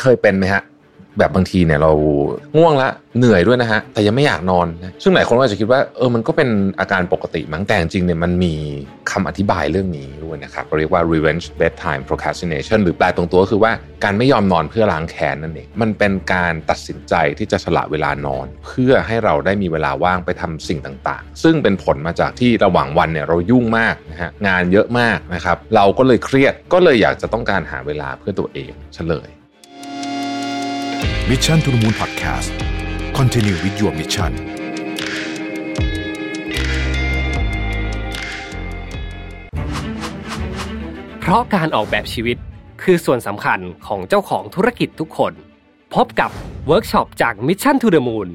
เคยเป็นไหมฮะ แบบบางทีเนี่ยเราง่วงละเหนื่อยด้วยนะฮะ แต่ยังไม่อยากนอนนะซึ่งหลายคนก็อาจจะคิดว่าเออมันก็เป็นอาการปกติมั้งแต่จริงเนี่ยมันมีคำอธิบายเรื่องนี้ด้วยนะครับเรียกว่า revenge bedtime procrastination หรือแปลตรงตัวก็คือว่าการไม่ยอมนอนเพื่อล้างแค้นนั่นเองมันเป็นการตัดสินใจที่จะสละเวลานอน เพื่อให้เราได้มีเวลาว่างไปทำสิ่งต่างๆ ซึ่งเป็นผลมาจากที่ระหว่างวันเนี่ยเรายุ่งมากนะฮะงานเยอะมากนะครับเราก็เลยเครียดก็เลยอยากจะต้องการหาเวลาเพื่อตัวเองเฉลย Mission to the Moon Podcast Continue with your mission เพราะการออกแบบชีวิตคือส่วนสำคัญของเจ้าของธุรกิจทุกคน พบกับเวิร์กช็อปจาก Mission to the Moon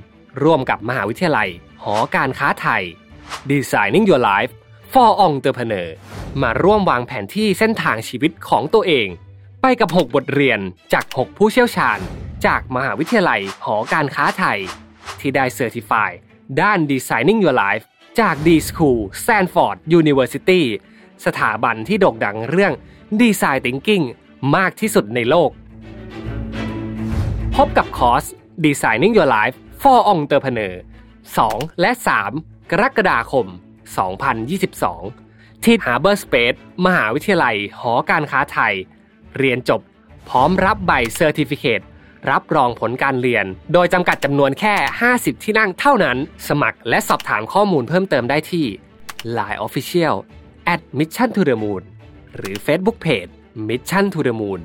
ร่วมกับมหาวิทยาลัย หอการค้าไทย Designing Your Life for Entrepreneur มาร่วมวางแผนที่เส้นทางชีวิตของตัวเอง ไปกับ 6 บทเรียนจาก 6 ผู้เชี่ยวชาญ จากมหาวิทยาลัยหอการค้าไทย ที่ได้เซอร์ติฟายด้าน Designing Your Life จาก D School Stanford University สถาบันที่โด่งดังเรื่อง Design Thinking มากที่สุดในโลก พบกับคอร์ส Designing Your Life for Entrepreneur 2 และ 3 กรกฎาคม 2022 ที่ Harbor Space มหาวิทยาลัยหอการค้าไทย เรียนจบพร้อมรับใบเซอร์ติฟิเค รับรองผลการเรียน โดยจำกัดจำนวนแค่ 50 ที่นั่งเท่านั้น สมัครและสอบถามข้อมูลเพิ่มเติมได้ที่ Line Official at Mission to the Moon หรือ Facebook Page Mission to the Moon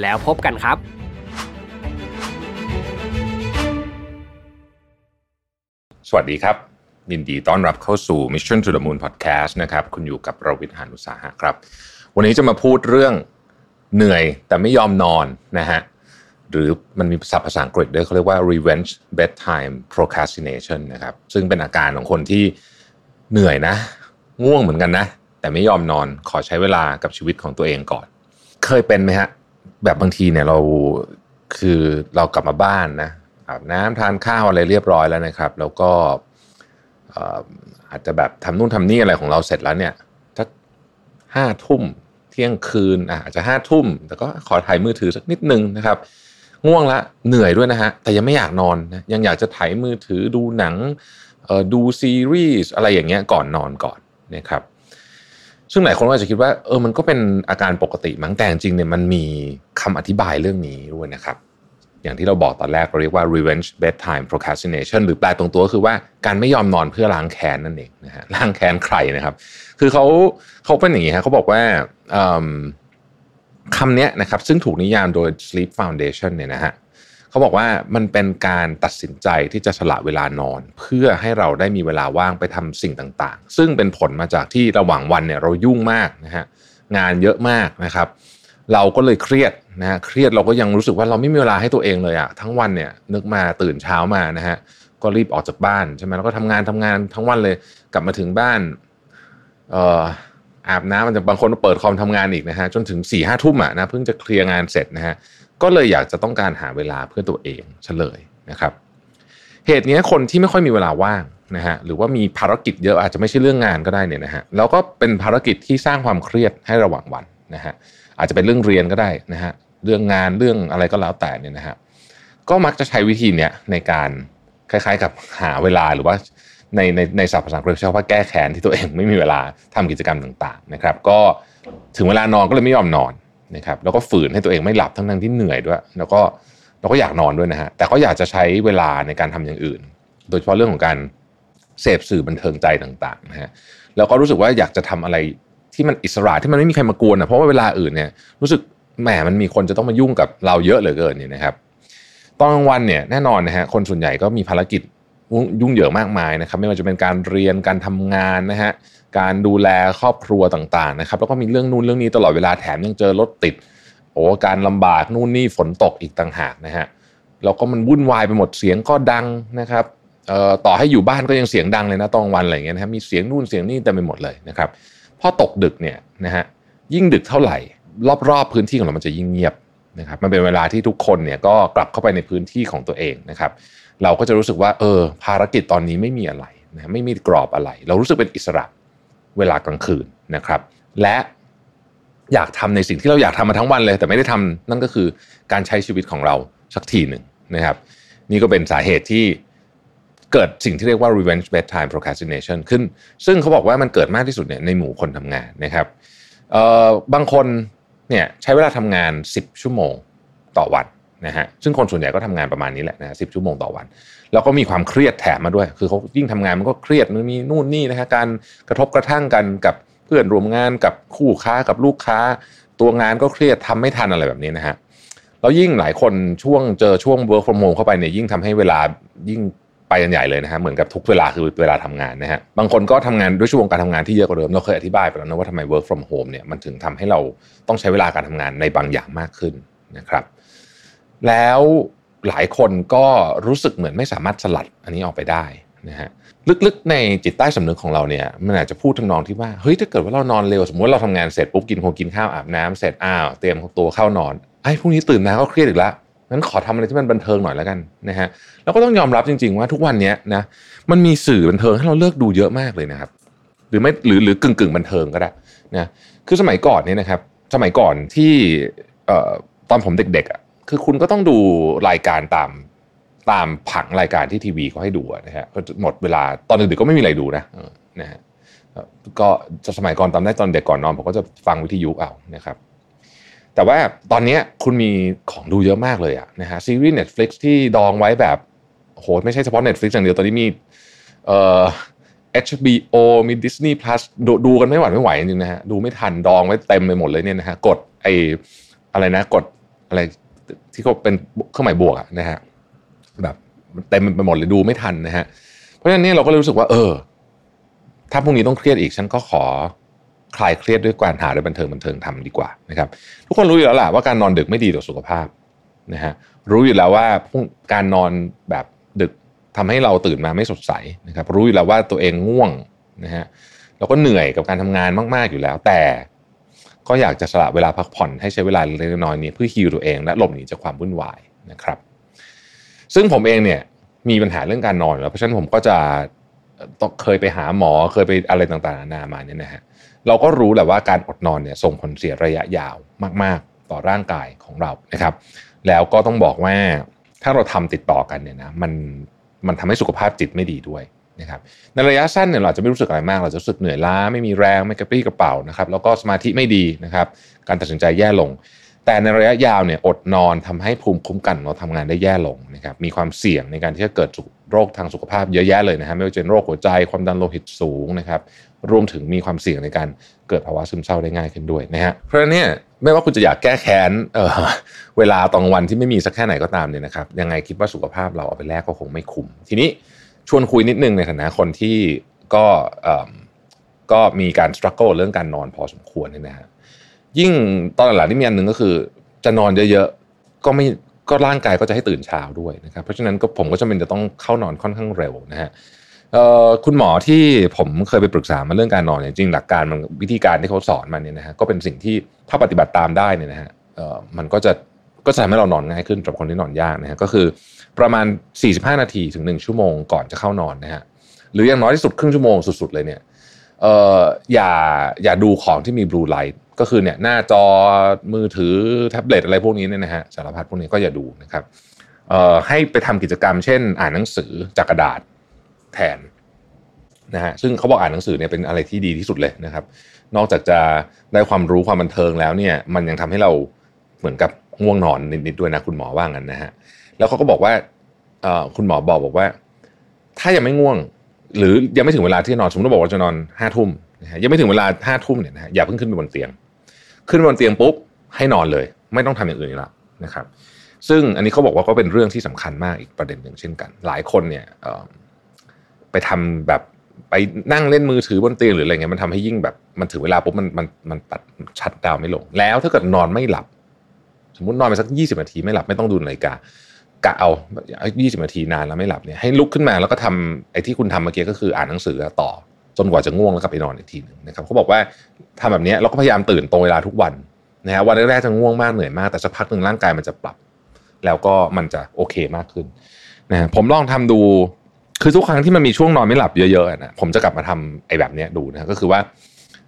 แล้วพบกันครับสวัสดีครับยินดีต้อนรับเข้าสู่ Mission to the Moon Podcast นะครับ คุณอยู่กับเราวิทยานุสาหะครับ วันนี้จะมาพูดเรื่องเหนื่อยแต่ไม่ยอมนอนนะฮะ หรือมันมีศัพท์ภาษาอังกฤษด้วยเขาเรียกว่า revenge bedtime procrastination นะครับ ซึ่งเป็นอาการของคนที่เหนื่อยนะ ง่วงเหมือนกันนะ แต่ไม่ยอมนอนขอใช้เวลากับชีวิตของตัวเองก่อน เคยเป็นไหมฮะ แบบบางทีเนี่ยเราคือเรากลับมาบ้านนะอาบน้ำทานข้าวอะไรเรียบร้อยแล้วนะครับ แล้วก็อาจจะแบบทำนู่นทำนี่อะไรของเราเสร็จแล้วเนี่ยสักห้าทุ่มเที่ยงคืนอาจจะห้าทุ่มแต่ก็ขอถ่ายมือถือสักนิดนึงนะครับ ง่วงละเหนื่อยด้วยนะฮะแต่ยังไม่อยากนอนนะยังอยากจะถ่ายมือถือดูหนังดูซีรีส์อะไรอย่างเงี้ยก่อนนอนก่อนนะครับซึ่งหลายคนอาจจะคิดว่าเออมันก็เป็นอาการปกติมั้งแต่จริงเนี่ยมันมีคำอธิบายเรื่องนี้ด้วยนะครับ อย่างที่เราบอกตอนแรกเราเรียกว่า revenge bedtime procrastination หรือแปลตรงตัวก็คือว่าการไม่ยอมนอนเพื่อล้างแค้นนั่นเองนะฮะล้างแค้นใครนะครับ คือเขาเขาเป็นอย่างนี้ฮะเขาบอกว่า คำนี้นะครับซึ่งถูกนิยามโดย Sleep Foundation เนี่ยนะฮะเขาบอกว่ามันเป็นการตัดสินใจที่จะสละเวลานอน เพื่อให้เราได้มีเวลาว่างไปทำสิ่งต่างๆ ซึ่งเป็นผลมาจากที่ระหว่างวันเนี่ยเรายุ่งมากนะฮะงานเยอะมากนะครับ เราก็เลยเครียดนะฮะเครียดเราก็ยังรู้สึกว่าเราไม่มีเวลาให้ตัวเองเลยอะทั้งวันเนี่ยนึกมาตื่นเช้ามานะฮะก็รีบออกจากบ้านใช่ไหมแล้วก็ทำงานทำงานทั้งวันเลยกลับมาถึงบ้านเอ่อ อาบน้ำมันจะบางคนเปิดคอมทำงานอีกนะฮะจนถึงสี่ห้าทุ่มอะนะเพิ่งจะเคลียร์งานเสร็จนะฮะก็เลยอยากจะต้องการหาเวลาเพื่อตัวเองเฉลยนะครับ เหตุนี้คนที่ไม่ค่อยมีเวลาว่างนะฮะหรือว่ามีภารกิจเยอะอาจจะไม่ใช่เรื่องงานก็ได้เนี่ยนะฮะแล้วก็เป็นภารกิจที่สร้างความเครียดให้ระหว่างวันนะฮะอาจจะเป็นเรื่องเรียนก็ได้นะฮะเรื่องงานเรื่องอะไรก็แล้วแต่เนี่ยนะฮะก็มักจะใช้วิธีเนี้ยในการคล้ายๆ กับหาเวลาหรือว่า ในในในศัพท์ภาษาอังกฤษเรียกว่าแก้แค้นที่ตัวเองไม่มีเวลาทำกิจกรรมต่างๆนะครับ ก็ถึงเวลานอนก็เลยไม่ยอมนอนนะครับแล้วก็ฝืนให้ตัวเองไม่หลับทั้งทั้งที่เหนื่อยด้วย แล้วก็เราก็อยากนอนด้วยนะฮะแต่ก็อยากจะใช้เวลาในการทำอย่างอื่น โดยเฉพาะเรื่องของการเสพสื่อบันเทิงใจต่างๆนะฮะแล้วก็รู้สึกว่าอยากจะทำอะไรที่มันอิสระที่มันไม่มีใครมากวนนะเพราะว่าเวลาอื่นเนี่ยรู้สึกแหมมันมีคนจะต้องมายุ่งกับเราเยอะเหลือเกินเนี่ยนะครับตอนกลางวันเนี่ยแน่นอนนะฮะคนส่วนใหญ่ก็มีภารกิจ ยุ่งเหยิงมากมายนะครับไม่ว่าจะเป็นการเรียนการทำงานนะฮะการดูแลครอบครัวต่างๆนะครับแล้วก็มีเรื่องนู่นเรื่องนี้ตลอดเวลาแถมยังเจอรถติดโอ้การลำบากนู่นนี่ฝนตกอีกต่างหากนะฮะแล้วก็มันวุ่นวายไปหมดเสียงก็ดังนะครับเอ่อต่อให้อยู่บ้านก็ยังเสียงดังเลยนะตอนวันอะไรเงี้ยนะมีเสียงนู่นเสียงนี่เต็มไปหมดเลยนะครับพอตกดึกเนี่ยนะฮะยิ่งดึกเท่าไหร่ รอบๆพื้นที่ของเรามันจะยิ่งเงียบนะครับมันเป็นเวลาที่ทุกคนเนี่ยก็กลับเข้าไปในพื้นที่ของตัวเองนะครับ เราก็จะรู้สึกว่าเออภารกิจตอนนี้ไม่มีอะไรนะไม่มีกรอบอะไร เรารู้สึกเป็นอิสระเวลากลางคืนนะครับ และอยากทำในสิ่งที่เราอยากทำมาทั้งวันเลย แต่ไม่ได้ทำนั่นก็คือการใช้ชีวิตของเราสักทีหนึ่งนะครับ นี่ก็เป็นสาเหตุที่เกิดสิ่งที่เรียกว่า revenge bedtime procrastination ขึ้น ซึ่งเขาบอกว่ามันเกิดมากที่สุดเนี่ยในหมู่คนทำงานนะครับเอ่อบางคนเนี่ยใช้เวลาทำงาน 10 ชั่วโมงต่อวัน นะฮะซึ่งคนส่วนใหญ่ก็ทำงานประมาณนี้แหละนะสิบชั่วโมงต่อวัน แล้วก็มีความเครียดแถมมาด้วย คือเขายิ่งทำงานมันก็เครียดมันมีนู่นนี่นะฮะการกระทบกระทั่งกันกับเพื่อนร่วมงานกับคู่ค้ากับลูกค้า ตัวงานก็เครียดทำไม่ทันอะไรแบบนี้นะฮะแล้วยิ่งหลายคนช่วงเจอช่วง work from home เข้าไปเนี่ยยิ่งทำให้เวลายิ่งไปกันใหญ่เลยนะฮะเหมือนกับทุกเวลาคือเวลาทำงานนะฮะบางคนก็ทำงานด้วยช่วงการทำงานที่เยอะกว่าเดิมเราเคยอธิบายไปแล้วนะว่าทำไม work from home เนี่ยมันถึงทำให้เราต้องใช้เวลาการทำงานในบางอย่างมากขึ้นนะครับ แล้วหลายคนก็รู้สึกเหมือนไม่สามารถสลัดอันนี้ออกไปได้นะฮะลึกๆในจิตใต้สำนึกของเราเนี่ยมันอาจจะพูดทำนองที่ว่าเฮ้ยถ้าเกิดว่าเรานอนเร็วสมมติเราทำงานเสร็จปุ๊บกินคงกินข้าวอาบน้ำเสร็จอ้าวเตรียมตัวเข้านอนไอ้พรุ่งนี้ตื่นมาก็เครียดอีกแล้วงั้นขอทำอะไรที่มันบันเทิงหน่อยแล้วกันนะฮะแล้วก็ต้องยอมรับจริง ๆ ว่าทุกวันนี้นะมันมีสื่อบันเทิงให้เราเลือกดูเยอะมากเลยนะครับ หรือไม่หรือหรือกึ่งกึ่งบันเทิงก็ได้นะคือสมัยก่อนเนี่ยนะครับ สมัยก่อนที่เอ่อตอนผมเด็กๆอะ คือคุณก็ต้องดูรายการตามตามผังรายการที่ทีวีเขาให้ดูนะฮะก็หมดเวลาตอนดึกๆก็ไม่มีอะไรดูนะนะฮะก็สมัยก่อนตอนได้ตอนเด็กก่อนนอนผมก็จะฟังวิทยุเอานะครับ แต่ว่าตอนนี้คุณมีของดูเยอะมากเลยอะนะฮะซีรีส์ Netflix ที่ดองไว้แบบโหไม่ใช่เฉพาะ Netflix อย่างเดียวตอนนี้มีเอ่อ HBO มี Disney Plus ดูดูกันไม่หวั่นไม่ไหวจริงๆนะฮะดูไม่ทันดองไว้เต็มไปหมดเลยเนี่ยนะฮะกดไออะไรนะกดอะไร ที่เขาเป็นเครื่องหมายบวกอะนะฮะแบบเต็มไปหมดเลยดูไม่ทันนะฮะเพราะฉะนั้นเนี่ยเราก็เลยรู้สึกว่า เออ ถ้าพรุ่งนี้ต้องเครียดอีกฉันก็ขอคลายเครียดด้วยการหาอะไรบันเทิงบันเทิงทำดีกว่านะครับ ทุกคนรู้อยู่แล้วแหละว่าการนอนดึกไม่ดีต่อสุขภาพนะฮะรู้อยู่แล้วว่าการนอนแบบดึกทำให้เราตื่นมาไม่สดใสนะครับ รู้อยู่แล้วว่าตัวเองง่วงนะฮะแล้วก็เหนื่อยกับการทำงานมาก ๆอยู่แล้ว แต่ ก็อยากจะสละเวลาพักผ่อนให้ใช้เวลาเล็กน้อยนี้เพื่อฮิวตัวเองและหลบหนีจากความวุ่นวายนะครับ ซึ่งผมเองเนี่ยมีปัญหาเรื่องการนอนแล้วเพราะฉะนั้นผมก็จะต้องเคยไปหาหมอเคยไปอะไรต่างๆนานามาเนี่ยนะฮะเราก็รู้แหละว่าการอดนอนเนี่ยส่งผลเสียระยะยาวมาก ๆ ต่อร่างกายของเรานะครับ แล้วก็ต้องบอกว่าถ้าเราทำติดต่อกันเนี่ยนะมันมันทำให้สุขภาพจิตไม่ดีด้วย นะครับในระยะสั้นเนี่ยเราจะไม่รู้สึกอะไรมาก เราจะรู้สึกเหนื่อยล้าไม่มีแรงไม่กระปรี้กระเป๋านะครับแล้วก็สมาธิไม่ดีนะครับการตัดสินใจแย่ลง แต่ในระยะยาวเนี่ยอดนอนทำให้ภูมิคุ้มกันเราทำงานได้แย่ลงนะครับมีความเสี่ยงในการที่จะเกิดโรคทางสุขภาพเยอะแยะเลยนะฮะไม่ว่าจะเป็นโรคหัวใจความดันโลหิตสูงนะครับรวมถึงมีความเสี่ยงในการเกิดภาวะซึมเศร้าได้ง่ายขึ้นด้วยนะฮะเพราะนั้นเนี่ยไม่ว่าคุณจะอยากแก้แค้นเเวลาตอนวันที่ไม่มีสักแค่ไหนก็ตามเนี่ยนะครับยังไงคิดว่าสุขภาพเราเอาไปแลกก็คงไม่คุ้มทีนี้ ชวนคุยนิดนึงในฐานะคนที่ก็ก็มีการสครัลเกิลเรื่องการนอนพอสมควรเนี่ยนะฮะยิ่งตอนหลังที่มีอันหนึ่งก็คือ จะนอนเยอะๆก็ไม่ก็ร่างกายก็จะให้ตื่นเช้าด้วยนะครับเพราะฉะนั้นก็ผมก็จะเป็นจะต้องเข้านอนค่อนข้างเร็วนะฮะคุณหมอที่ผมเคยไปปรึกษามาเรื่องการนอนเนี่ยจริงหลักการมันวิธีการที่เขาสอนมาเนี่ยนะฮะก็เป็นสิ่งที่ถ้าปฏิบัติตามได้เนี่ยนะฮะมันก็จะก็จะทำให้เรานอนง่ายขึ้นสำหรับคนที่นอนยากนะฮะก็คือ ประมาณ 45 นาทีถึง 1 ชั่วโมงก่อนจะเข้านอนนะฮะหรืออย่างน้อยที่สุดครึ่งชั่วโมงสุด ๆ เลยเนี่ยเอ่ออย่าอย่าดูของที่มีบลูไลท์ก็คือเนี่ยหน้าจอมือถือแท็บเล็ตอะไรพวกนี้เนี่ยนะฮะสารพัดพวกนี้ก็อย่าดูนะครับเอ่อให้ไปทำกิจกรรมเช่น อ่านหนังสือจากกระดาษแทนนะฮะซึ่งเขาบอกอ่านหนังสือเนี่ยเป็นอะไรที่ดีที่สุดเลยนะครับ นอกจากจะได้ความรู้ความบันเทิงแล้วเนี่ย มันยังทำให้เราเหมือนกับง่วงนอนนิดๆด้วยนะคุณหมอว่างั้นนะฮะ แล้วเขาก็บอกว่าคุณหมอบอกบอกว่า ถ้ายังไม่ง่วง หรือยังไม่ถึงเวลาที่นอนสมมติบอกว่าจะนอนห้าทุ่มนะฮะยังไม่ถึงเวลาห้าทุ่มเนี่ยนะฮะอย่าเพิ่งขึ้นไปบนเตียง ขึ้นบนเตียงปุ๊บให้นอนเลย ไม่ต้องทำอย่างอื่นแล้วนะครับ ซึ่งอันนี้เขาบอกว่าก็เป็นเรื่องที่สำคัญมากอีกประเด็นหนึ่งเช่นกัน หลายคนเนี่ยไปทำแบบไปนั่งเล่นมือถือบนเตียงหรืออะไรเงี้ยมันทำให้ยิ่งแบบมันถึงเวลาปุ๊บมันมันมันตัดชัดดาวไม่ลง แล้วถ้าเกิดนอนไม่หลับ สมมตินอนไปสักยี่สิบนาทีไม่หลับไม่ต้องดูนาฬิกา กะเอายี่สิบนาทีนานแล้วไม่หลับเนี่ยให้ลุกขึ้นมาแล้วก็ทำไอ้ที่คุณทำเมื่อกี้ก็คืออ่านหนังสือต่อจนกว่าจะง่วงแล้วกลับไปนอนอีกทีหนึ่งนะครับเขาบอกว่าทำแบบนี้เราก็พยายามตื่นตรงเวลาทุกวันนะฮะวันแรกๆจะง่วงมากเหนื่อยมากแต่สักพักหนึ่งร่างกายมันจะปรับ แล้วก็มันจะโอเคมากขึ้นนะผมลองทำดูคือทุกครั้งที่มันมีช่วงนอนไม่หลับเยอะๆนะผมจะกลับมาทำไอ้แบบนี้ดูนะก็คือว่า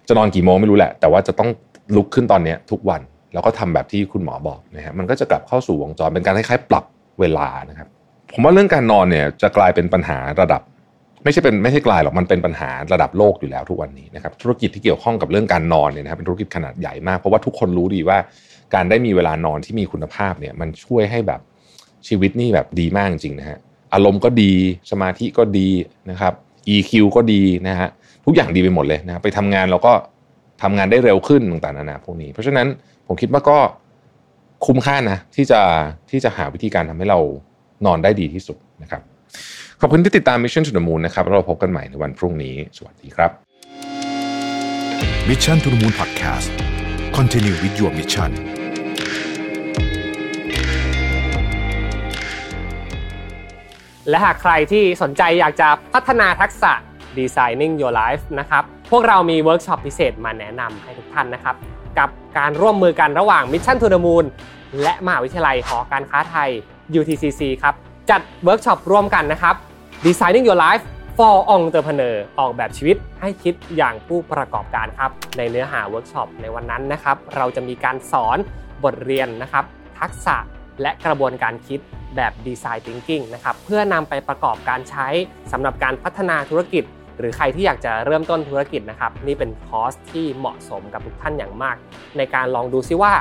จะนอนกี่โมงไม่รู้แหละ แต่ว่าจะต้องลุกขึ้นตอนนี้ทุกวัน แล้วก็ทำแบบที่คุณหมอบอกนะฮะมันก็จะกลับเข้าสู่วงจรเป็นการคล้ายๆปรับ เวลานะครับ ผมว่าเรื่องการนอนเนี่ยจะกลายเป็นปัญหาระดับ ไม่ใช่เป็นไม่ใช่กลายหรอกมันเป็นปัญหาระดับโลกอยู่แล้วทุกวันนี้นะครับธุรกิจที่เกี่ยวข้องกับเรื่องการนอนเนี่ยนะครับเป็นธุรกิจขนาดใหญ่มากเพราะว่าทุกคนรู้ดีว่าการได้มีเวลานอนที่มีคุณภาพเนี่ยมันช่วยให้แบบชีวิตนี่แบบดีมากจริงนะฮะอารมณ์ก็ดีสมาธิก็ดีนะครับ EQ ก็ดีนะฮะทุกอย่างดีไปหมดเลยนะไปทำงานเราก็ทำงานได้เร็วขึ้นต่างๆนานาพวกนี้ เพราะฉะนั้นผมคิดว่าก็ คุ้มค่านะที่จะที่จะหาวิธีการทำให้เรานอนได้ดีที่สุดนะครับ ขอบคุณที่ติดตาม Mission to the Moon นะครับเราพบกันใหม่ในวันพรุ่งนี้ สวัสดีครับ Mission to the Moon Podcast Continue with your mission และหากใครที่สนใจอยากจะพัฒนาทักษะ Designing Your Life นะครับ พวกเรามีเวิร์กช็อปพิเศษมาแนะนำให้ทุกท่านนะครับ กับการร่วมมือกันระหว่าง Mission to the Moon และมหาวิทยาลัยหอการค้าไทย UTCC ครับ จัดเวิร์กช็อปร่วมกันนะครับ Designing Your Life for Entrepreneur ออกแบบชีวิตให้คิดอย่างผู้ประกอบการครับ ในเนื้อหาเวิร์กช็อปในวันนั้นนะครับ เราจะมีการสอนบทเรียนนะครับ ทักษะและกระบวนการคิดแบบ Design Thinking นะครับ เพื่อนำไปประกอบการใช้สำหรับการพัฒนาธุรกิจ หรือใครที่อยากจะเริ่มต้นธุรกิจนะครับ นี่เป็นคอร์สที่เหมาะสมกับทุกท่านอย่างมาก ในการลองดูซิว่า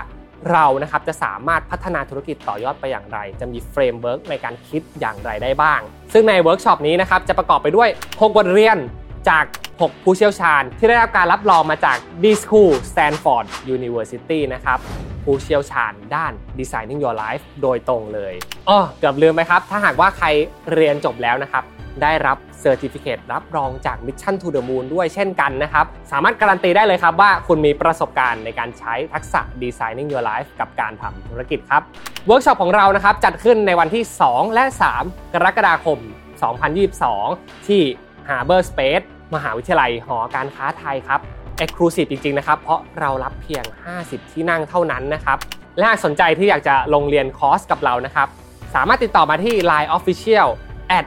เรานะครับจะสามารถพัฒนาธุรกิจต่อยอดไปอย่างไร จะมี framework ในการคิดอย่างไรได้บ้าง ซึ่งในเวิร์กช็อปนี้นะครับจะประกอบไปด้วย 6 บทเรียนจาก 6 ผู้เชี่ยวชาญ ที่ได้รับการรับรองมาจาก D School Stanford University นะครับผู้เชี่ยวชาญด้าน Designing Your Life โดยตรงเลยอ๋อเกือบลืมไปครับ ถ้าหากว่าใครเรียนจบแล้วนะครับ ได้รับ certificate รับรองจาก Mission to the Moon ด้วยเช่นกันนะครับ สามารถการันตีได้เลยครับว่าคุณมีประสบการณ์ในการใช้ทักษะ Designing Your Life กับการทำธุรกิจครับเวิร์กช็อปของเรานะครับจัดขึ้นในวันที่ 2 และ 3 กรกฎาคม 2022 ที่ Harbor Space มหาวิทยาลัยหอการค้าไทยครับ Exclusive จริงๆนะครับ เพราะเรารับเพียง 50 ที่นั่งเท่านั้นนะครับและหากสนใจที่อยากจะลงเรียนคอร์สกับเรานะครับ สามารถติดต่อมาที่ Line Official at